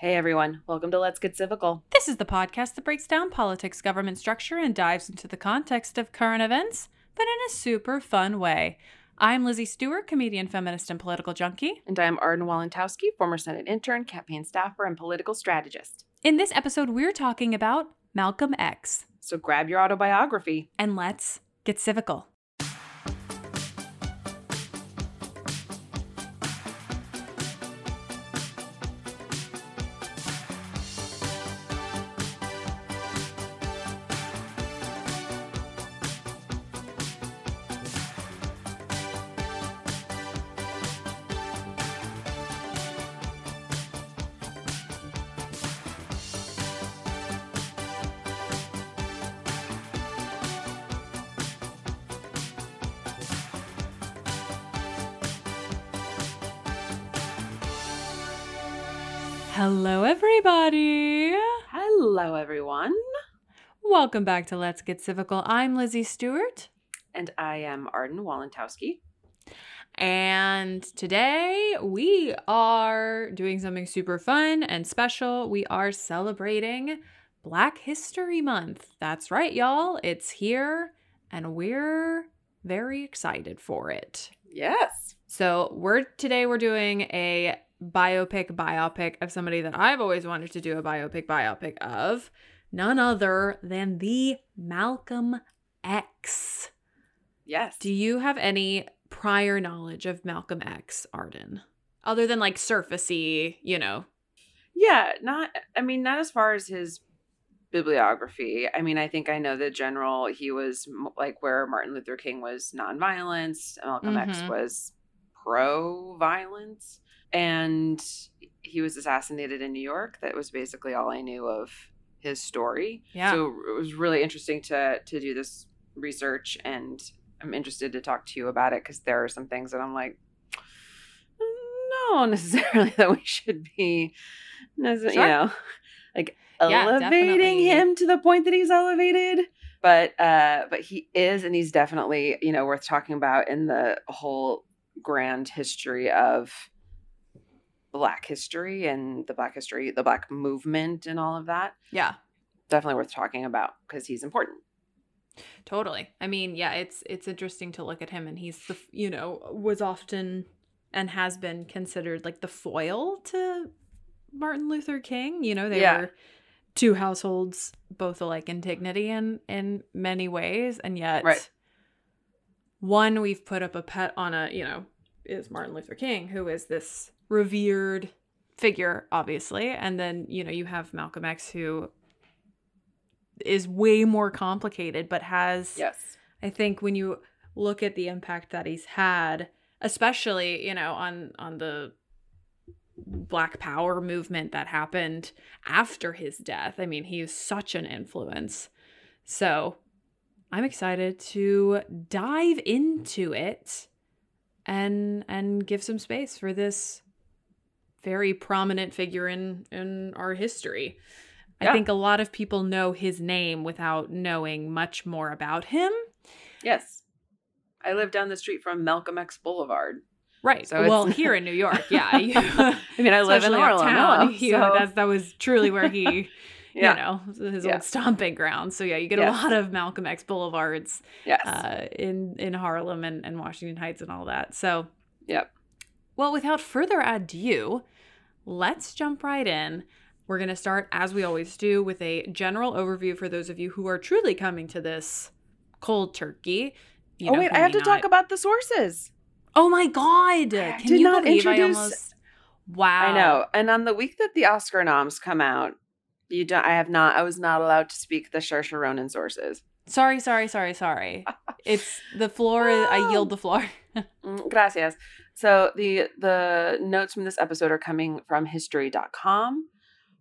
Hey everyone, welcome to Let's Get Civical. This is the podcast that breaks down politics, government structure, and dives into the context of current events, but in a super fun way. I'm Lizzie Stewart, comedian, feminist, and political junkie. And I'm Arden Walentowski, former Senate intern, campaign staffer, and political strategist. In this episode, we're talking about Malcolm X. So grab your autobiography and let's get civical. Welcome back to Let's Get Civical. I'm Lizzie Stewart. And I am Arden Walentowski. And today we are doing something super fun and special. We are celebrating Black History Month. That's right, y'all. It's here and we're very excited for it. Yes. So, we're today we're doing a biopic biopic of somebody that I've always wanted to do a biopic biopic of, none other than the Malcolm X. Yes. Do you have any prior knowledge of Malcolm X, Arden? Other than like surfacey, you know. Yeah, not I mean not as far as his bibliography. I mean, I think I know the general he was like where Martin Luther King was nonviolence, Malcolm mm-hmm. X was pro violence and he was assassinated in New York. That was basically all I knew of his story. Yeah. So it was really interesting to to do this research, and I'm interested to talk to you about it because there are some things that I'm like, no, necessarily that we should be, sure. you know, like yeah, elevating definitely. him to the point that he's elevated. But uh, but he is, and he's definitely you know worth talking about in the whole grand history of black history and the black history the black movement and all of that yeah definitely worth talking about because he's important totally i mean yeah it's it's interesting to look at him and he's the you know was often and has been considered like the foil to martin luther king you know they yeah. were two households both alike in dignity and in many ways and yet right. one we've put up a pet on a you know is martin luther king who is this revered figure, obviously. And then, you know, you have Malcolm X who is way more complicated, but has, yes, I think when you look at the impact that he's had, especially, you know, on, on the black power movement that happened after his death. I mean, he was such an influence. So I'm excited to dive into it and and give some space for this very prominent figure in in our history. I think a lot of people know his name without knowing much more about him. Yes. I live down the street from Malcolm X Boulevard. Right. So well, it's- here in New York, yeah. You, I mean, I live in Harlem. you- so- that was truly where he, yeah. you know, his Yeah. old stomping ground. So yeah, you get Yes. a lot of Malcolm X Boulevards yes. uh, in in Harlem and, and Washington Heights and all that. So Yep. Well, without further ado, let's jump right in. We're going to start, as we always do, with a general overview for those of you who are truly coming to this cold turkey. You oh know, wait, I have to talk about the sources. Oh my God! Can Did you not believe I introduce- almost? Wow! I know. And on the week that the Oscar noms come out, you don't. I have not. I was not allowed to speak the Saoirse Ronan sources. Sorry, sorry, sorry, sorry. It's the floor. is- I yield the floor. Mm, Gracias. So the the notes from this episode are coming from history.com,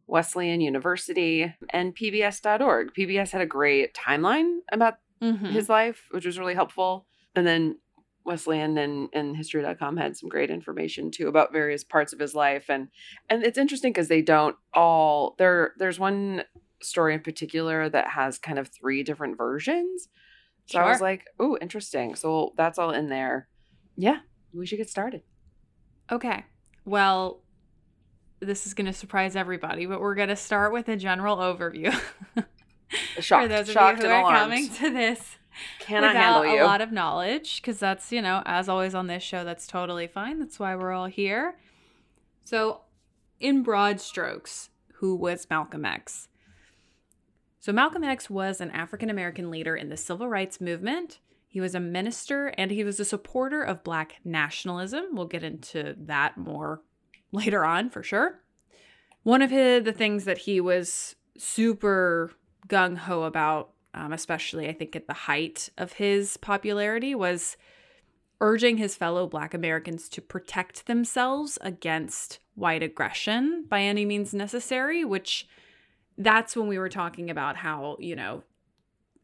Wesleyan University, and PBS.org. PBS had a great timeline about Mhm. his life, which was really helpful. And then Wesleyan and, and history.com had some great information too about various parts of his life. And and it's interesting because they don't all there there's one story in particular that has kind of three different versions. So I was like, oh, interesting. So that's all in there. Yeah, we should get started. Okay. Well, this is going to surprise everybody, but we're going to start with a general overview. Shocked, For those of shocked you who are alarmed. coming to this Cannot without handle you. a lot of knowledge, because that's, you know, as always on this show, that's totally fine. That's why we're all here. So, in broad strokes, who was Malcolm X? So, Malcolm X was an African American leader in the civil rights movement. He was a minister and he was a supporter of Black nationalism. We'll get into that more later on for sure. One of his, the things that he was super gung ho about, um, especially I think at the height of his popularity, was urging his fellow Black Americans to protect themselves against white aggression by any means necessary, which that's when we were talking about how, you know,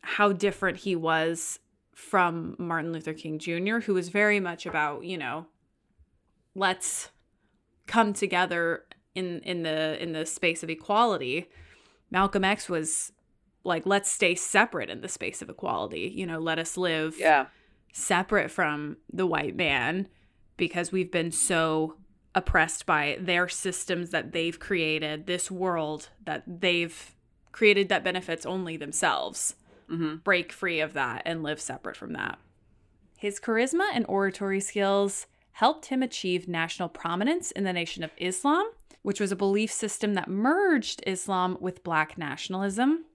how different he was from Martin Luther King Jr., who was very much about, you know, let's come together in in the in the space of equality. Malcolm X was like, let's stay separate in the space of equality. You know, let us live yeah. separate from the white man because we've been so oppressed by their systems that they've created, this world that they've created that benefits only themselves. Hmm Break free of that and live separate from that. His charisma and oratory skills helped him achieve national prominence in the Nation of Islam, which was a belief system that merged Islam with black nationalism.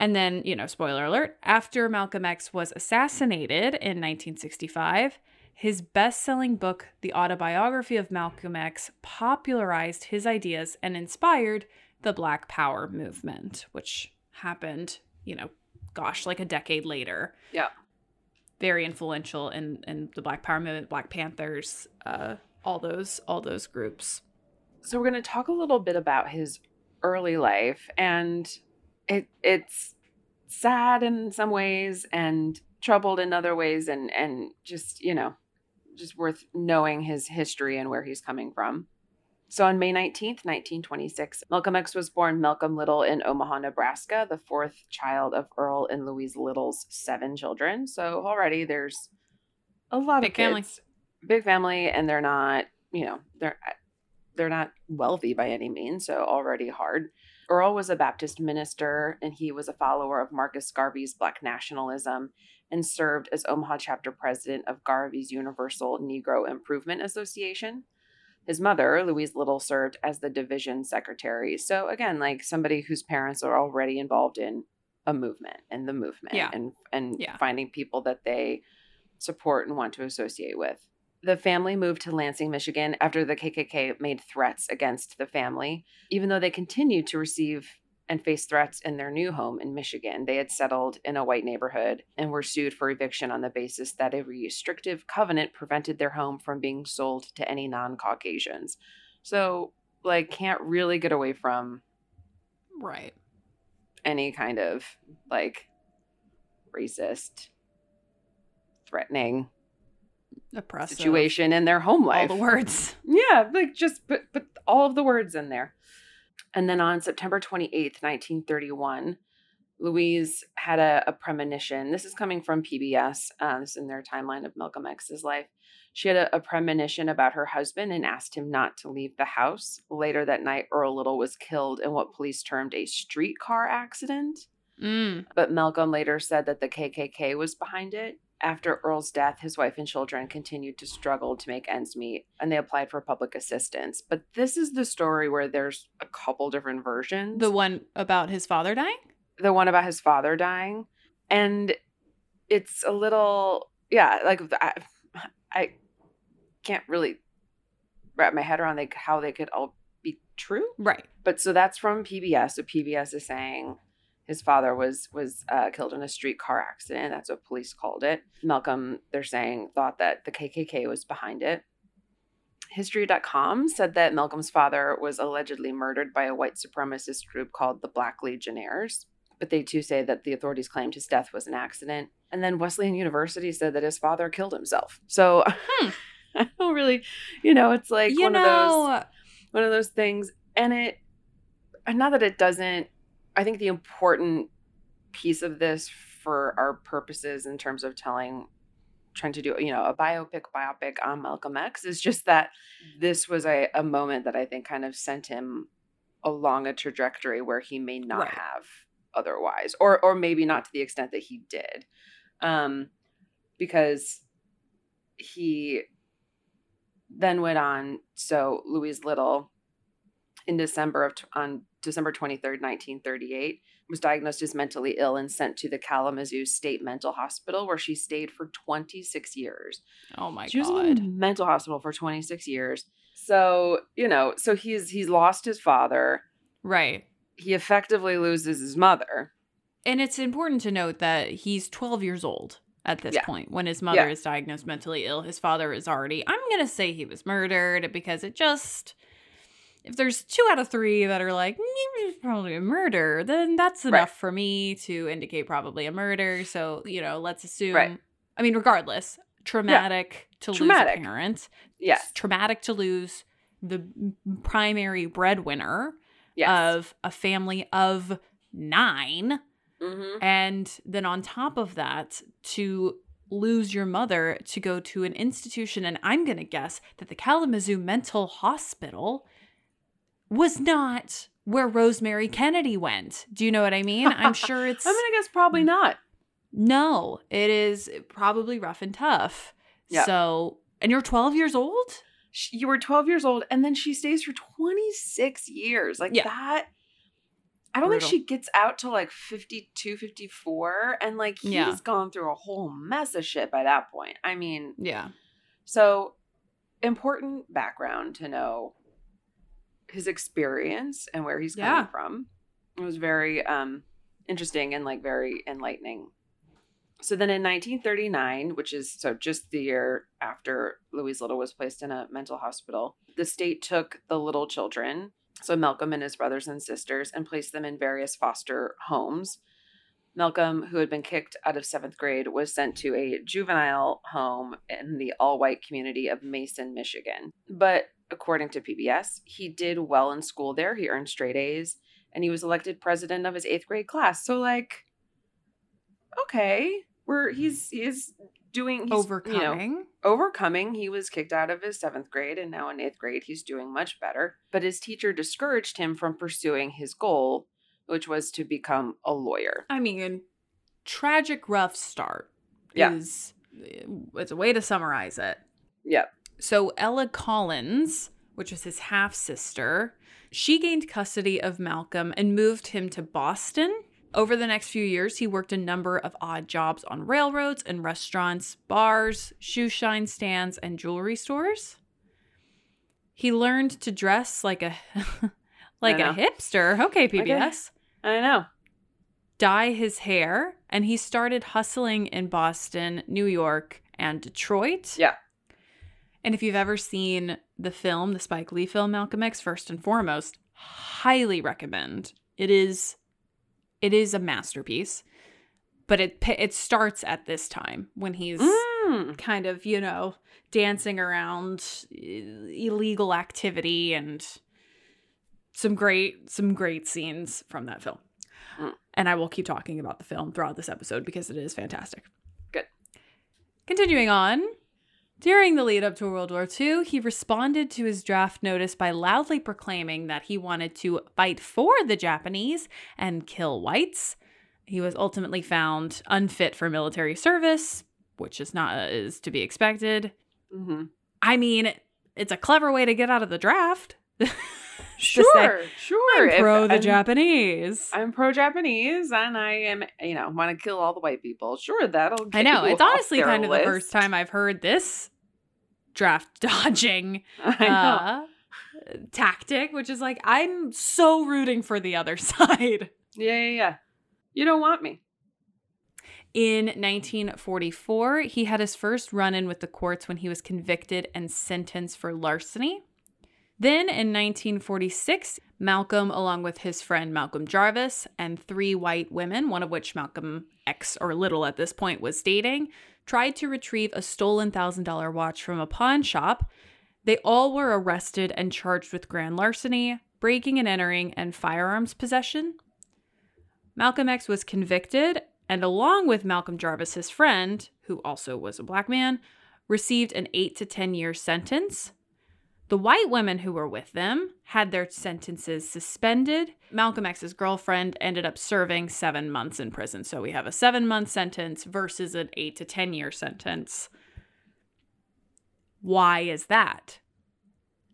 And then, you know, spoiler alert, after Malcolm X was assassinated in 1965, his best selling book, The Autobiography of Malcolm X, popularized his ideas and inspired the Black Power movement, which happened, you know, gosh, like a decade later. Yeah. Very influential in, in the Black Power movement, Black Panthers, uh, all those all those groups. so we're going to talk a little bit about his early life and it it's sad in some ways and troubled in other ways and and just you know just worth knowing his history and where he's coming from so on may 19th 1926 malcolm x was born malcolm little in omaha nebraska the fourth child of earl and louise little's seven children so already there's a lot Big of family. kids big family and they're not you know they're uh, they're not wealthy by any means, so already hard. Earl was a Baptist minister and he was a follower of Marcus Garvey's Black nationalism and served as Omaha chapter president of Garvey's Universal Negro Improvement Association. His mother, Louise Little, served as the division secretary. So, again, like somebody whose parents are already involved in a movement and the movement Yeah. and, and Yeah. finding people that they support and want to associate with. The family moved to Lansing, Michigan after the KKK made threats against the family. Even though they continued to receive and face threats in their new home in Michigan, they had settled in a white neighborhood and were sued for eviction on the basis that a restrictive covenant prevented their home from being sold to any non Caucasians. So, like, can't really get away from Right. any kind of like racist, threatening Oppressive. situation in their home life. All the words. Yeah, like just put put all of the words in there. And then on September 28th, 1931, Louise had a, a premonition. This is coming from PBS. Uh, this is in their timeline of Malcolm X's life. She had a, a, premonition about her husband and asked him not to leave the house. Later that night, Earl Little was killed in what police termed a streetcar accident. Mm. But Malcolm later said that the KKK was behind it. After Earl's death, his wife and children continued to struggle to make ends meet and they applied for public assistance. But this is the story where there's a couple different versions. The one about his father dying? The one about his father dying. And it's a little, yeah, like I, I can't really wrap my head around like how they could all be true. Right. But so that's from PBS. So PBS is saying his father was was uh, killed in a streetcar accident. That's what police called it. Malcolm, they're saying, thought that the KKK was behind it. History.com said that Malcolm's father was allegedly murdered by a white supremacist group called the Black Legionnaires. But they too say that the authorities claimed his death was an accident. And then Wesleyan University said that his father killed himself. So Hmm. I don't really, you know, it's like you one know, of those one of those things. And it, not that it doesn't I think the important piece of this for our purposes in terms of telling trying to do you know a biopic biopic on Malcolm X is just that this was a, a moment that I think kind of sent him along a trajectory where he may not Right. have otherwise or or maybe not to the extent that he did um because he then went on so Louise Little in December of on December 23rd, 1938, was diagnosed as mentally ill and sent to the Kalamazoo State Mental Hospital, where she stayed for 26 years. oh my she was in a mental hospital for 26 years. So, you know, so he's he's lost his father. Right. He effectively loses his mother. And it's important to note that he's 12 years old at this Yeah. point when his mother Yeah. is diagnosed mentally ill. His father is already, I'm going to say he was murdered because it just, if there's two out of three that are like, "Mm, probably a murder, then that's enough Right. for me to indicate probably a murder. So, you know, let's assume, Right. I mean, regardless, traumatic to Traumatic. lose a parent. Yes. Traumatic to lose the primary breadwinner Yes. of a family of nine. mm-hmm. And then on top of that, to lose your mother to go to an institution, and I'm going to guess that the Kalamazoo Mental Hospital was not where Rosemary Kennedy went. Do you know what I mean? I'm sure it's I mean, gonna guess probably not. no, it is probably rough and tough. Yeah. So, and you're 12 years old? You were 12 years old, and then she stays for 26 years. Like Yeah. that. I don't Brutal. think she gets out till like 52, 54. And like he's Yeah. gone through a whole mess of shit by that point. I mean, Yeah. so important background to know his experience and where he's coming Yeah. from. It was very um interesting and like very enlightening. So then in 1939, which is so just the year after Louise Little was placed in a mental hospital, the state took the little children, so Malcolm and his brothers and sisters, and placed them in various foster homes. Malcolm, who had been kicked out of seventh grade, was sent to a juvenile home in the all white community of Mason, Michigan. But according to PBS, he did well in school there. He earned straight A's and he was elected president of his eighth grade class. So, like, okay, we're mm-hmm. he's he's doing he's, Overcoming. You know, overcoming. He was kicked out of his seventh grade, and now in eighth grade, he's doing much better. But his teacher discouraged him from pursuing his goal, which was to become a lawyer. I mean, tragic rough start Yeah. is eh, it's a way to summarize it. Yep. So Ella Collins, which was his half sister, she gained custody of Malcolm and moved him to Boston. Over the next few years, he worked a number of odd jobs on railroads and restaurants, bars, shoe shine stands, and jewelry stores. He learned to dress like a like a hipster. Okay, PBS I know. dye his hair, and he started hustling in Boston, New York, and Detroit. Yeah. And if you've ever seen the film, the Spike Lee film Malcolm X, first and foremost, highly recommend. It is it is a masterpiece. But it it starts at this time when he's Mm. kind of, you know, dancing around illegal activity and some great some great scenes from that film. Mm. And I will keep talking about the film throughout this episode because it is fantastic. Good. Continuing on, during the lead up to World War II, he responded to his draft notice by loudly proclaiming that he wanted to fight for the Japanese and kill whites. He was ultimately found unfit for military service, which is not is to be expected. Mm-hmm. I mean, it's a clever way to get out of the draft. Sure, say, sure. I'm If pro the I'm- Japanese. I'm pro Japanese and I am, you know, want to kill all the white people. Sure, that'll. I know. It's honestly kind of the first time I've heard this draft dodging uh, tactic, which is like, I'm so rooting for the other side. yeah, yeah, yeah. You don't want me. In 1944, he had his first run in with the courts when he was convicted and sentenced for larceny. Then in 1946, Malcolm, along with his friend Malcolm Jarvis and three white women, one of which Malcolm X or Little at this point was dating, tried to retrieve a stolen $1,000 watch from a pawn shop. They all were arrested and charged with grand larceny, breaking and entering, and firearms possession. Malcolm X was convicted, and along with Malcolm Jarvis, his friend, who also was a black man, received an 8 to 10 year sentence. The white women who were with them had their sentences suspended. Malcolm X's girlfriend ended up serving seven months in prison. So we have a seven month sentence versus an 8 to 10 year sentence. Why is that?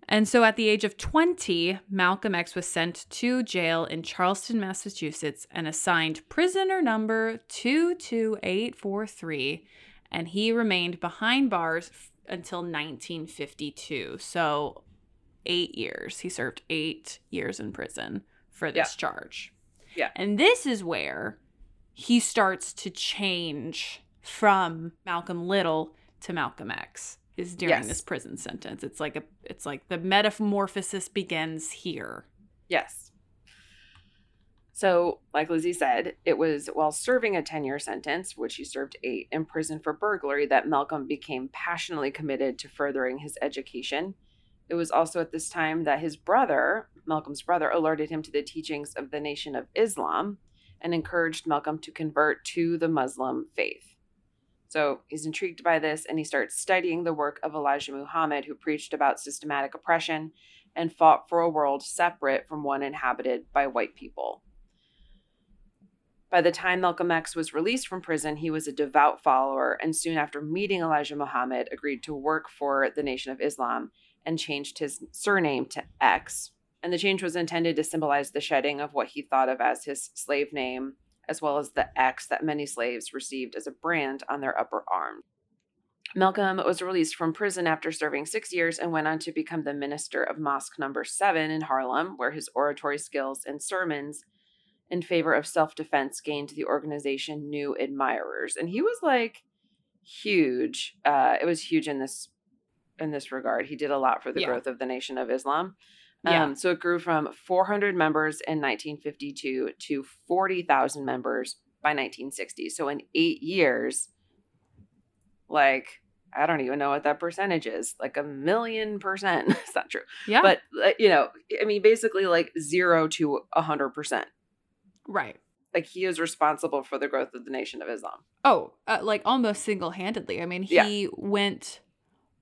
And so at the age of 20, Malcolm X was sent to jail in Charlestown, Massachusetts, and assigned prisoner number 22843. And he remained behind bars until 1952. So eight years. He served eight years in prison for this charge. Yeah. And this is where he starts to change from Malcolm Little to Malcolm X is during Yes. this prison sentence. It's like a it's like the metamorphosis begins here. Yes. So, like Lizzie said, it was while serving a 10 year sentence, which he served eight in prison for burglary, that Malcolm became passionately committed to furthering his education. It was also at this time that his brother, Malcolm's brother, alerted him to the teachings of the Nation of Islam and encouraged Malcolm to convert to the Muslim faith. So he's intrigued by this and he starts studying the work of Elijah Muhammad, who preached about systematic oppression and fought for a world separate from one inhabited by white people. By the time Malcolm X was released from prison, he was a devout follower and soon after meeting Elijah Muhammad agreed to work for the Nation of Islam and changed his surname to X. And the change was intended to symbolize the shedding of what he thought of as his slave name, as well as the X that many slaves received as a brand on their upper arm. Malcolm was released from prison after serving six years and went on to become the minister of Mosque Number Seven in Harlem, where his oratory skills and sermons in favor of self defense gained the organization new admirers. And he was like huge. Uh, it was huge in this in this regard. He did a lot for the Yeah. growth of the Nation of Islam. Yeah. Um, so it grew from 400 members in 1952 to 40,000 members by 1960. So in eight years, like I don't even know what that percentage is, like a million percent. it's not true, Yeah. but you know, I mean, basically like zero to a hundred percent. Right. Like he is responsible for the growth of the Nation of Islam. Oh, uh, like almost single-handedly. I mean, he Yeah. went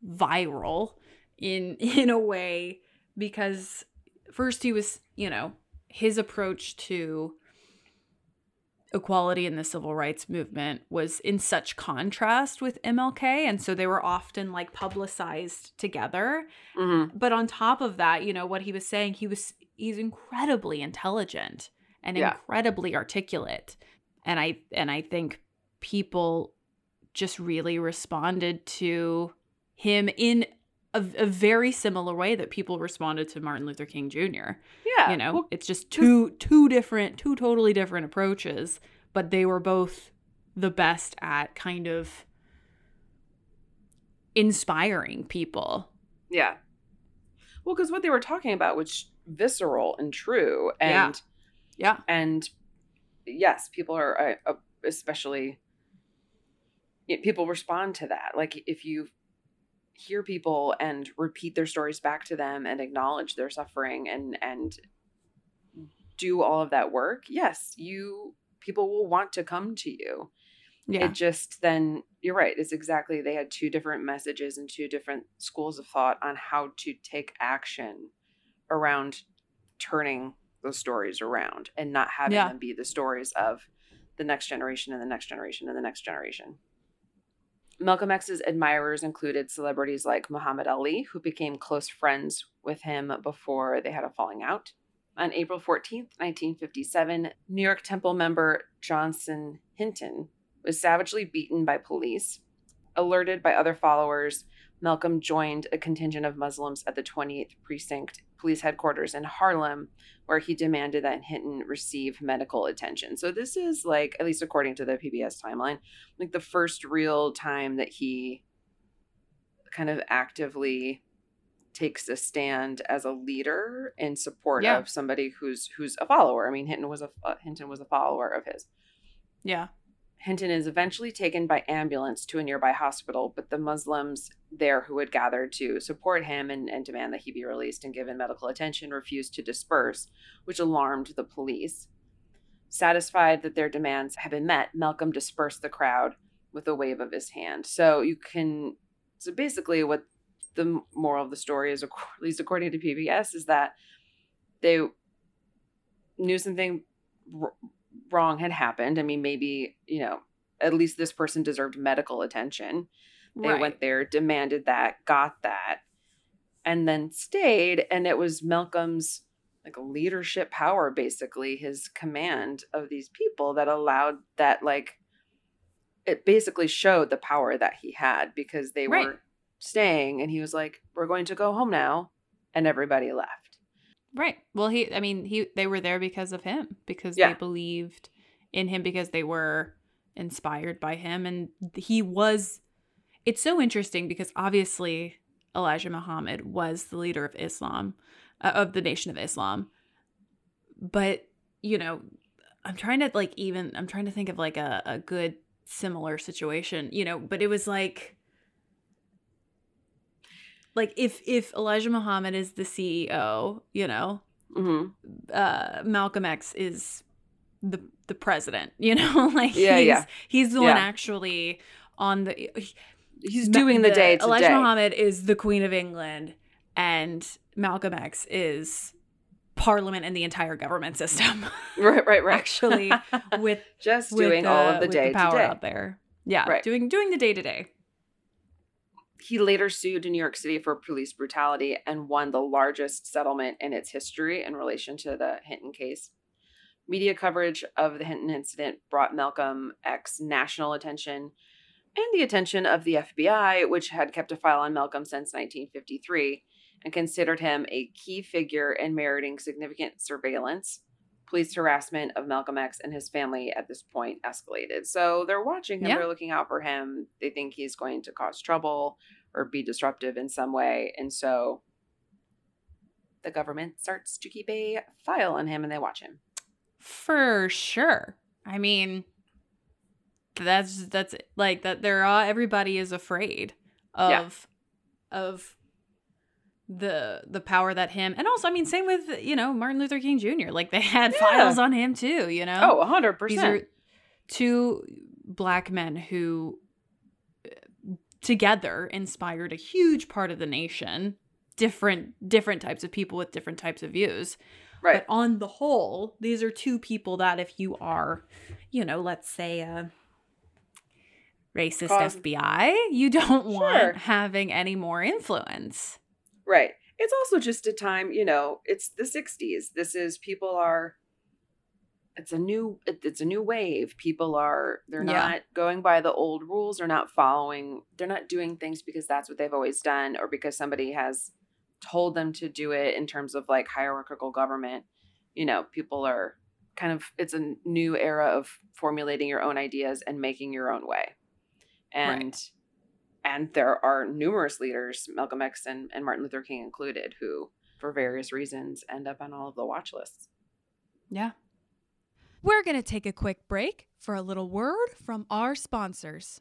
viral in in a way because first he was, you know, his approach to equality in the civil rights movement was in such contrast with MLK and so they were often like publicized together. Mm-hmm. But on top of that, you know, what he was saying, he was he's incredibly intelligent and Yeah. incredibly articulate. And I and I think people just really responded to him in a, a very similar way that people responded to Martin Luther King Jr. Yeah, you know, well, it's just two two different, two totally different approaches, but they were both the best at kind of inspiring people. yeah. Well, because what they were talking about was visceral and true, and Yeah. And yes, people are uh, uh, especially people respond to that. Like if you hear people and repeat their stories back to them and acknowledge their suffering and and do all of that work, yes, you people will want to come to you. Yeah. It just then you're right. It's exactly they had two different messages and two different schools of thought on how to take action around turning those stories around and not having Yeah. them be the stories of the next generation and the next generation and the next generation. Malcolm X's admirers included celebrities like Muhammad Ali, who became close friends with him before they had a falling out. On April 14th, 1957, New York Temple member Johnson Hinton was savagely beaten by police. Alerted by other followers, Malcolm joined a contingent of Muslims at the 28th Precinct Police Headquarters in Harlem, where he demanded that Hinton receive medical attention. So, this is like, at least according to the PBS timeline, like the first real time that he kind of actively takes a stand as a leader in support Yeah. of somebody who's who's a follower. I mean, Hinton was a uh, Hinton was a follower of his. yeah. Hinton is eventually taken by ambulance to a nearby hospital, but the Muslims there who had gathered to support him and, and demand that he be released and given medical attention refused to disperse, which alarmed the police. Satisfied that their demands had been met, Malcolm dispersed the crowd with a wave of his hand. So you can, so basically, what the moral of the story is, at least according to PBS, is that they knew something wrong had happened. I mean, maybe, you know, at least this person deserved medical attention. They right. went there, demanded that, got that, and then stayed. And it was Malcolm's like leadership power, basically, his command of these people that allowed that, like, it basically showed the power that he had because they Right. were staying and he was like, We're going to go home now. And everybody left. Right. Well, he I mean, he they were there because of him because Yeah. they believed in him because they were inspired by him and he was it's so interesting because obviously Elijah Muhammad was the leader of Islam uh, of the nation of Islam. But, you know, I'm trying to like even I'm trying to think of like a a good similar situation, you know, but it was like like if if Elijah Muhammad is the CEO, you know, hmm uh Malcolm X is the the president, you know, like Yeah, he's yeah. he's the one actually on the He's doing the, day to Elijah day. Muhammad is the Queen of England and Malcolm X is Parliament and the entire government system. Right, right, right. Actually, with just with doing all of the day power to day. out there. Yeah, Right. doing doing the day to day. He later sued New York City for police brutality and won the largest settlement in its history in relation to the Hinton case. Media coverage of the Hinton incident brought Malcolm X national attention and the attention of the FBI, which had kept a file on Malcolm since 1953 and considered him a key figure in meriting significant surveillance. Police harassment of Malcolm X and his family at this point escalated. So they're watching him, Yeah. they're looking out for him. They think he's going to cause trouble or be disruptive in some way. And so the government starts to keep a file on him and they watch him. For sure. I mean, that's that's like that. There are everybody is afraid Yeah. of of the the power that him and also I mean same with you know Martin Luther King Jr. Like they had Yeah. files on him too. You know. Oh, 100%. These are two black men who uh, together inspired a huge part of the nation. Different different types of people with different types of views. right. But on the whole, these are two people that if you are, you know, let's say a racist Cause- FBI, you don't Sure. want having any more influence. Right. It's also just a time, you know, it's the 60s. This is people are it's a new it's a new wave. People are they're Yeah. not going by the old rules, they're not following, they're not doing things because that's what they've always done or because somebody has told them to do it in terms of like hierarchical government. You know, people are kind of it's a new era of formulating your own ideas and making your own way. And and there are numerous leaders, Malcolm X and, and Martin Luther King included, who, for various reasons, end up on all of the watch lists. Yeah. We're going to take a quick break for a little word from our sponsors.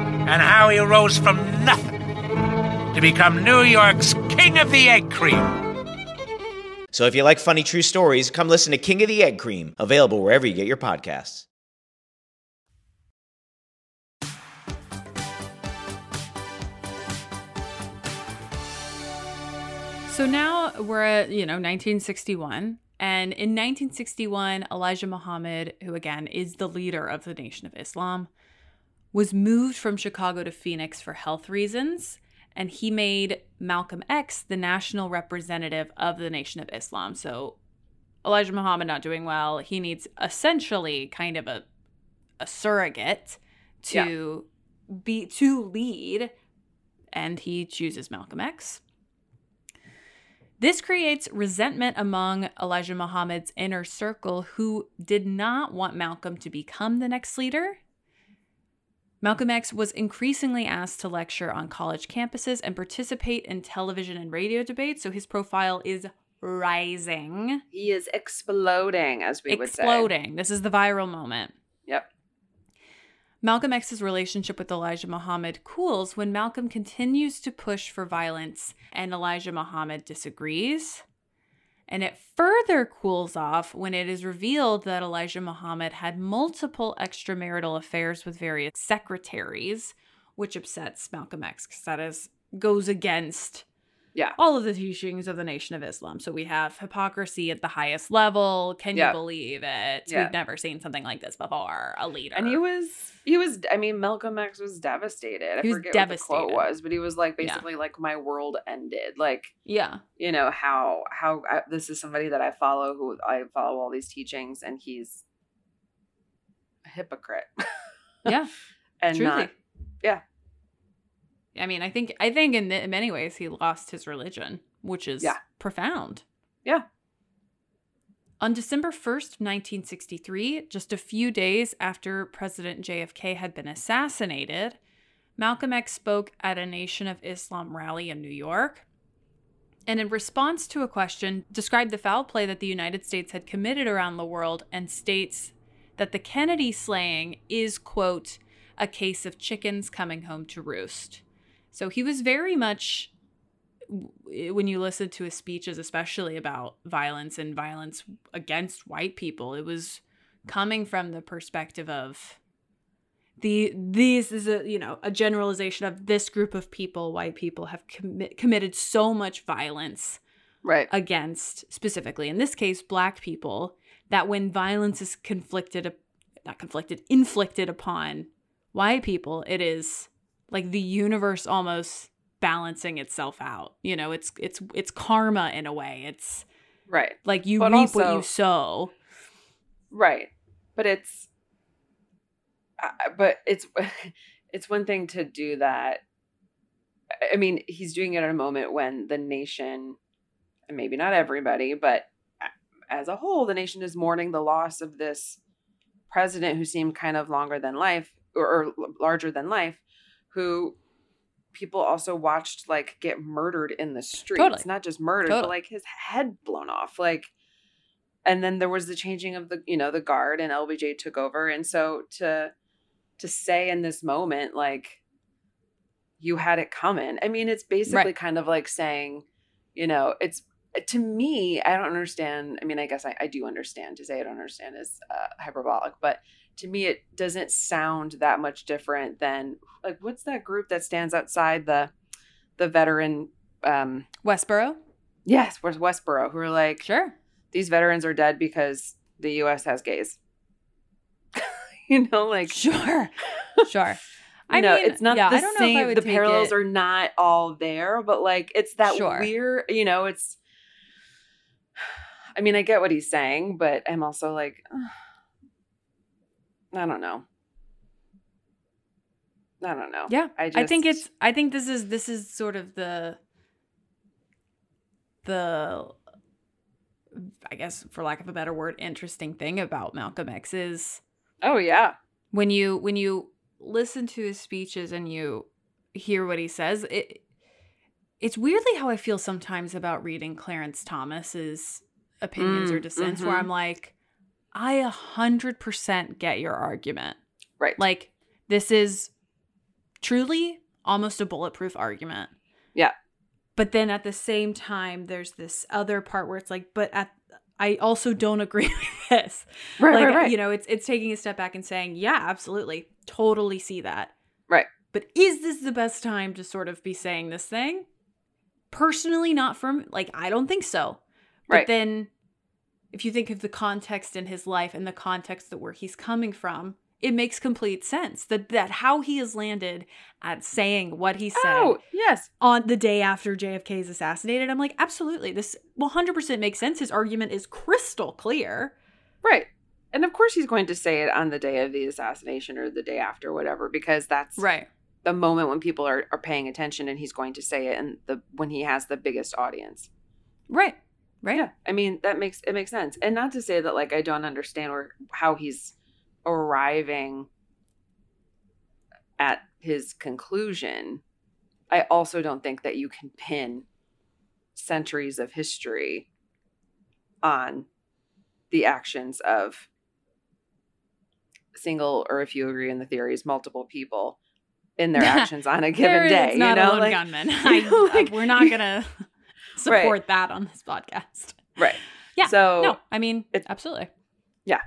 and how he rose from nothing to become New York's King of the Egg Cream. So if you like funny true stories, come listen to King of the Egg Cream, available wherever you get your podcasts. So now we're at, you know, 1961. And in 1961, Elijah Muhammad, who again is the leader of the Nation of Islam, was moved from Chicago to Phoenix for health reasons. And he made Malcolm X the national representative of the Nation of Islam. So Elijah Muhammad not doing well. He needs essentially kind of a, a surrogate to be to lead. And he chooses Malcolm X. This creates resentment among Elijah Muhammad's inner circle, who did not want Malcolm to become the next leader. Malcolm X was increasingly asked to lecture on college campuses and participate in television and radio debates, so his profile is rising. He is exploding, as we would say. Exploding. This is the viral moment. Yep. Malcolm X's relationship with Elijah Muhammad cools when Malcolm continues to push for violence and Elijah Muhammad disagrees. And it further cools off when it is revealed that Elijah Muhammad had multiple extramarital affairs with various secretaries, which upsets Malcolm X because that is goes against Yeah. all of the teachings of the Nation of Islam. So we have hypocrisy at the highest level. Can Yeah. you believe it? Yeah. We've never seen something like this before. A leader. And he was, he was. I mean, Malcolm X was devastated. I He was forget what the quote devastated. was, but he was like Yeah. basically like, "My world ended." Like, yeah. you know how how I, this is somebody that I follow, who I follow all these teachings, and he's a hypocrite. Yeah. and Truly. not yeah. I mean, I think I think in, in many ways he lost his religion, which is Yeah. profound. Yeah. On December 1st, 1963, just a few days after President JFK had been assassinated, Malcolm X spoke at a Nation of Islam rally in New York. And in response to a question, described the foul play that the United States had committed around the world and states that the Kennedy slaying is, quote, a case of chickens coming home to roost. So he was very much, when you listen to his speeches, especially about violence and violence against white people, it was coming from the perspective of the this is a you know a generalization of this group of people white people have commi- committed so much violence Right. against specifically in this case black people that when violence is conflicted not conflicted inflicted upon white people it is like the universe almost balancing itself out you know it's it's it's karma in a way it's Right. like you But reap what you sow Right. But it's uh, but it's it's one thing to do that. I mean, he's doing it at a moment when the nation and maybe not everybody, but as a whole, the nation is mourning the loss of this president who seemed kind of longer than life or, or larger than life, who people also watched like get murdered in the streets. Totally. Not just murdered, but like his head blown off. Like and then there was the changing of the you know the guard and LBJ took over and so to to say in this moment like you had it coming. I mean, it's basically Right. kind of like saying, you know, it's to me, I don't understand. I mean, I guess I, I do understand. To say I don't understand is uh, hyperbolic, but to me, it doesn't sound that much different than like what's that group that stands outside the the veteran um westboro yes where's westboro who are like sure these veterans are dead because the us has gays you know like sure sure I know, mean, it's not yeah, the I don't know if I same. would the parallels it- are not all there, but like it's that Sure. weird. You know, it's. I mean, I get what he's saying, but I'm also like, I don't know. I don't know. Yeah, I I, think it's. I think this is this is sort of the the I guess for lack of a better word, interesting thing about Malcolm X is Oh yeah. when you when you listen to his speeches and you hear what he says, it it's weirdly how I feel sometimes about reading Clarence Thomas's opinions or Mm, dissents, where mhm. I'm like, I a hundred percent get your argument. Right. Like this is truly almost a bulletproof argument. Yeah. But then at the same time, there's this other part where it's like, but at I also don't agree with this. Right, like, right, right. You know, it's it's taking a step back and saying, yeah, absolutely, totally see that. Right. But is this the best time to sort of be saying this thing? Personally, not from like I don't think so. But Right. then, if you think of the context in his life and the context that where he's coming from, it makes complete sense that that how he has landed at saying what he said Oh yes. on the day after JFK is assassinated. I'm like, absolutely, this 100% makes sense. His argument is crystal clear. Right. And of course he's going to say it on the day of the assassination or the day after, whatever, because that's Right. the moment when people are, are paying attention and he's going to say it and the when he has the biggest audience. Right. Right. Yeah. I mean, that makes it makes sense. And not to say that like I don't understand where how he's arriving at his conclusion. I also don't think that you can pin centuries of history on the actions of single or if you agree in the theories multiple people in their actions on a given day not you know a like, gunman. I, like- we're not gonna support that on this podcast. right Yeah. So- no, I mean, absolutely. Yeah.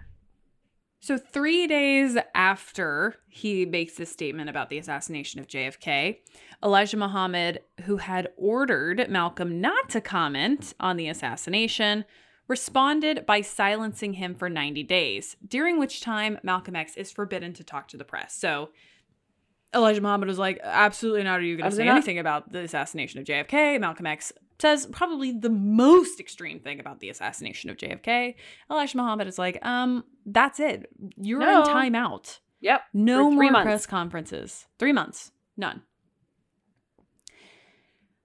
So three days after he makes this statement about the assassination of JFK, Elijah Muhammad, who had ordered Malcolm not to comment on the assassination, responded by silencing him for 90 days, during which time Malcolm X is forbidden to talk to the press. So Elijah Muhammad was like, absolutely not are you going to say not. anything about the assassination of JFK. Malcolm X says probably the most extreme thing about the assassination of JFK. Elijah Muhammad is like, um, that's it. You're No. in timeout. Yep. No more months. press conferences. Three months. None.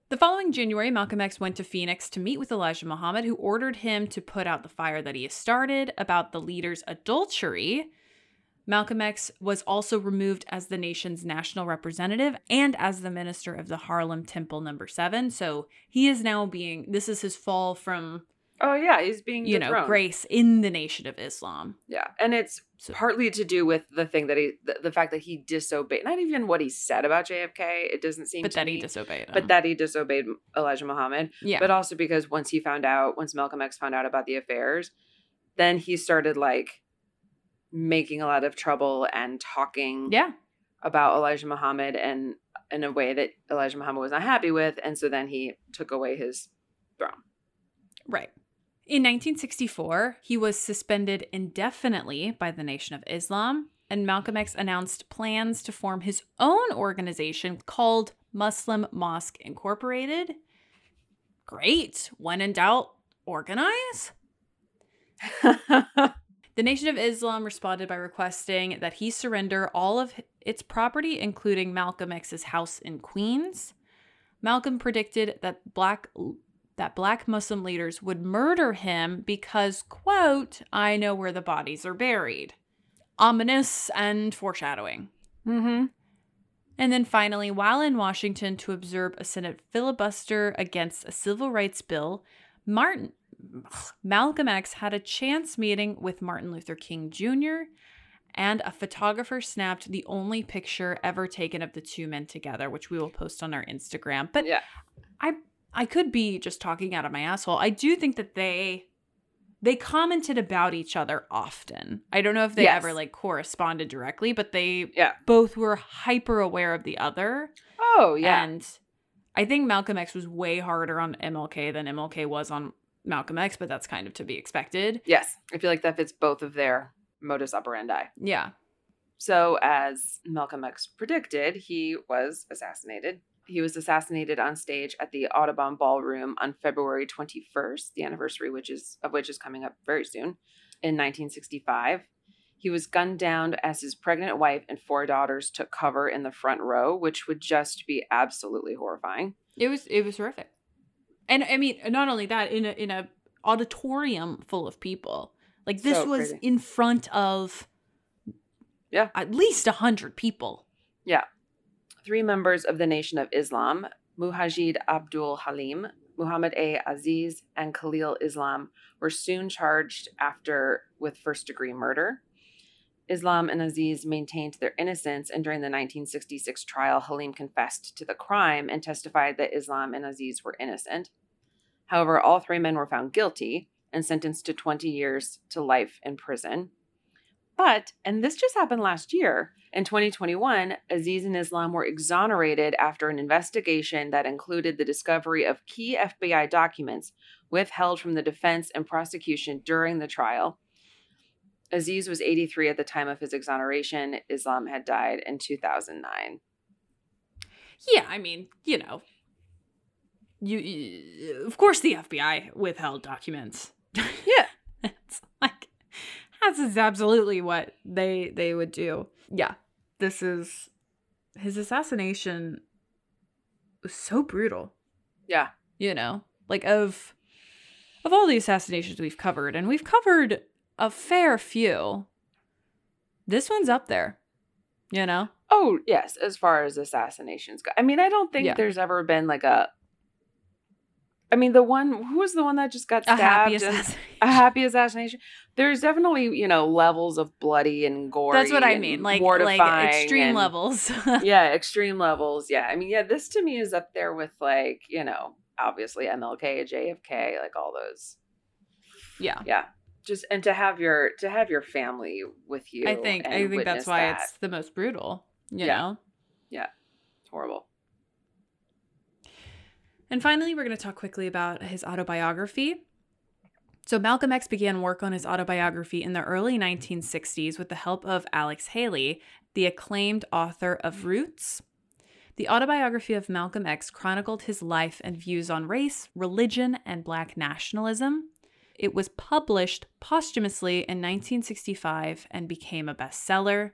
The following January, Malcolm X went to Phoenix to meet with Elijah Muhammad, who ordered him to put out the fire that he has started about the leader's adultery. Malcolm X was also removed as the nation's national representative and as the minister of the Harlem Temple number 7. So he is now being this is his fall from oh yeah he's being you know grace in the nation of Islam. Yeah, and it's partly to do with the thing that he, the, the fact that he disobeyed, not even what he said about JFK. It doesn't seem, But that he disobeyed him. but that he disobeyed Elijah Muhammad. Yeah. but also because once he found out, once Malcolm X found out about the affairs, then he started like making a lot of trouble and talking, Yeah. about Elijah Muhammad and in a way that Elijah Muhammad was not happy with, and so then he took away his throne. Right. In 1964, he was suspended indefinitely by the Nation of Islam, and Malcolm X announced plans to form his own organization called Muslim Mosque Incorporated. Great. When in doubt, organize. the Nation of Islam responded by requesting that he surrender all of its property, including Malcolm X's house in Queens. Malcolm predicted that black that black Muslim leaders would murder him because, quote, I know where the bodies are buried. Ominous and foreshadowing. Mm-hmm. And then finally, while in Washington to observe a Senate filibuster against a civil rights bill, Martin Malcolm X had a chance meeting with Martin Luther King Jr. and a photographer snapped the only picture ever taken of the two men together, which we will post on our Instagram. But yeah. I I could be just talking out of my asshole. I do think that they they commented about each other often. I don't know if they Yes. ever like corresponded directly, but they Yeah. both were hyper aware of the other. Oh yeah, And I think Malcolm X was way harder on MLK than MLK was on Malcolm X, but that's kind of to be expected. yes. I feel like that fits both of their modus operandi. Yeah. So, as Malcolm X predicted, he was assassinated. He was assassinated on stage at the Audubon Ballroom on February 21st, the anniversary which is of which is coming up very soon, in 1965. He was gunned down as his pregnant wife and four daughters took cover in the front row, which would just be absolutely horrifying. It was it was horrific. And I mean, not only that, in a in a auditorium full of people. Like this So was crazy. in front of Yeah. at least a hundred people. Yeah. Three members of the Nation of Islam, Muhajid Abdul Halim, Muhammad A. Aziz, and Khalil Islam, were soon charged after with first degree murder. Islam and Aziz maintained their innocence, and during the 1966 trial, Halim confessed to the crime and testified that Islam and Aziz were innocent. However, all three men were found guilty and sentenced to 20 years to life in prison. But, and this just happened last year, in 2021, Aziz and Islam were exonerated after an investigation that included the discovery of key FBI documents withheld from the defense and prosecution during the trial. Aziz was 83 at the time of his exoneration. Islam had died in 2009. Yeah, I mean, you know, you, you of course the FBI withheld documents. Yeah. it's like that's is absolutely what they they would do. Yeah. This is his assassination was so brutal, Yeah. you know? Like of of all the assassinations we've covered and we've covered a fair few. This one's up there. You know? Oh, yes, as far as assassinations go. I mean, I don't think Yeah. there's ever been like a. I mean, the one who was the one that just got A stabbed? happy assassination. A happy assassination. There's definitely you know levels of bloody and gory. That's what I mean. Like like extreme and- levels. yeah, extreme levels. Yeah, I mean, yeah, this to me is up there with like you know obviously MLK, JFK, like all those. yeah. Yeah, just and to have your to have your family with you. I think I think that's why that. it's the most brutal, you Yeah. know. yeah, it's horrible. And finally, we're going to talk quickly about his autobiography. So Malcolm X began work on his autobiography in the early 1960s with the help of Alex Haley, the acclaimed author of Roots. The autobiography of Malcolm X chronicled his life and views on race, religion, and black nationalism. It was published posthumously in 1965 and became a bestseller.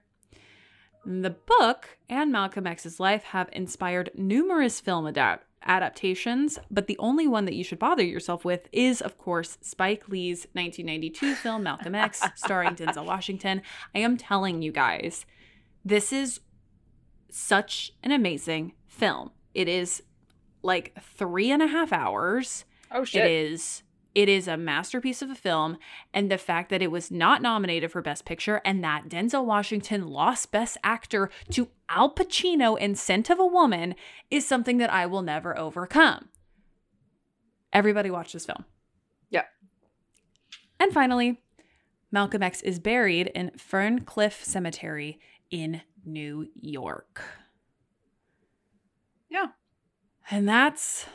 The book and Malcolm X's life have inspired numerous film adapt- adaptations, but the only one that you should bother yourself with is, of course, Spike Lee's 1992 film Malcolm X, starring Denzel Washington. I am telling you guys, this is such an amazing film. It is like three and a half hours. Oh shit. It is it is a masterpiece of a film and the fact that it was not nominated for best picture and that Denzel Washington lost best actor to Al Pacino in Scent of a Woman is something that I will never overcome. Everybody watch this film. Yeah. And finally, Malcolm X is buried in Ferncliff Cemetery in New York. Yeah. And that's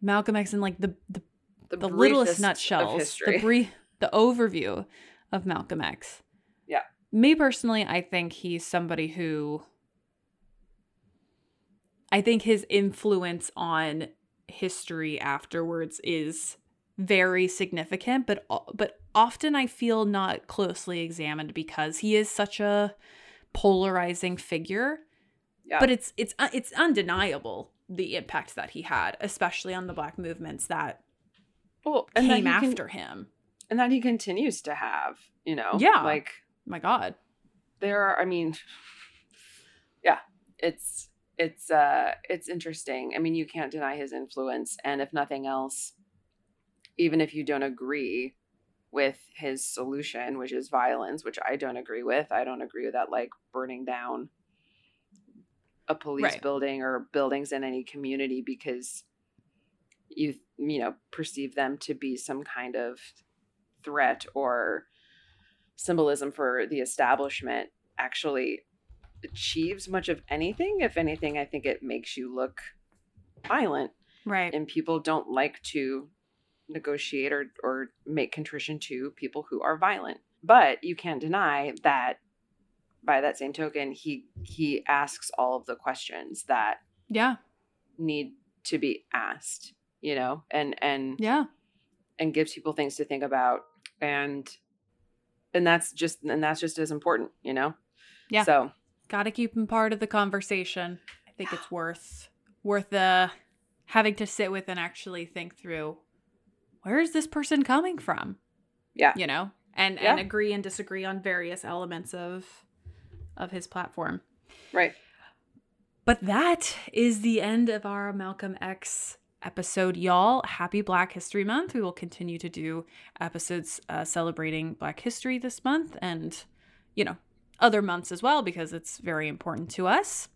Malcolm X in like the the, The, the littlest nutshells, the brief the overview of Malcolm X. Yeah. Me personally, I think he's somebody who I think his influence on history afterwards is very significant, but but often I feel not closely examined because he is such a polarizing figure. Yeah. But it's it's uh, it's undeniable the impact that he had, especially on the black movements that well, and came he can- after him. and that he continues to have. You know, Yeah. like My God. there are. I mean, yeah, it's it's uh it's interesting. I mean, you can't deny his influence, and if nothing else, even if you don't agree with his solution, which is violence, which I don't agree with. I don't agree with that, like burning down a police Right. building or buildings in any community because you you know perceive them to be some kind of threat or symbolism for the establishment actually achieves much of anything if anything i think it makes you look violent Right. and people don't like to negotiate or, or make contrition to people who are violent but you can't deny that by that same token, he he asks all of the questions that Yeah. need to be asked, you know, and and Yeah. and gives people things to think about and and that's just and that's just as important, you know. Yeah. So Got to keep him part of the conversation. I think it's worth worth the having to sit with and actually think through where is this person coming from? Yeah. You know, and Yeah. and agree and disagree on various elements of of his platform. Right. But that is the end of our Malcolm X episode, y'all. Happy Black History Month. We will continue to do episodes uh, celebrating Black history this month and, you know, other months as well because it's very important to us.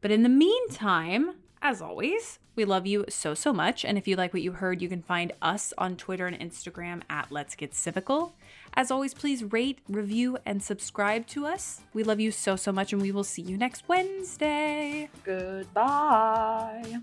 But in the meantime, as always, we love you so, so much. And if you like what you heard, you can find us on Twitter and Instagram at Let's Get Civical. As always, please rate, review, and subscribe to us. We love you so, so much, and we will see you next Wednesday. Goodbye.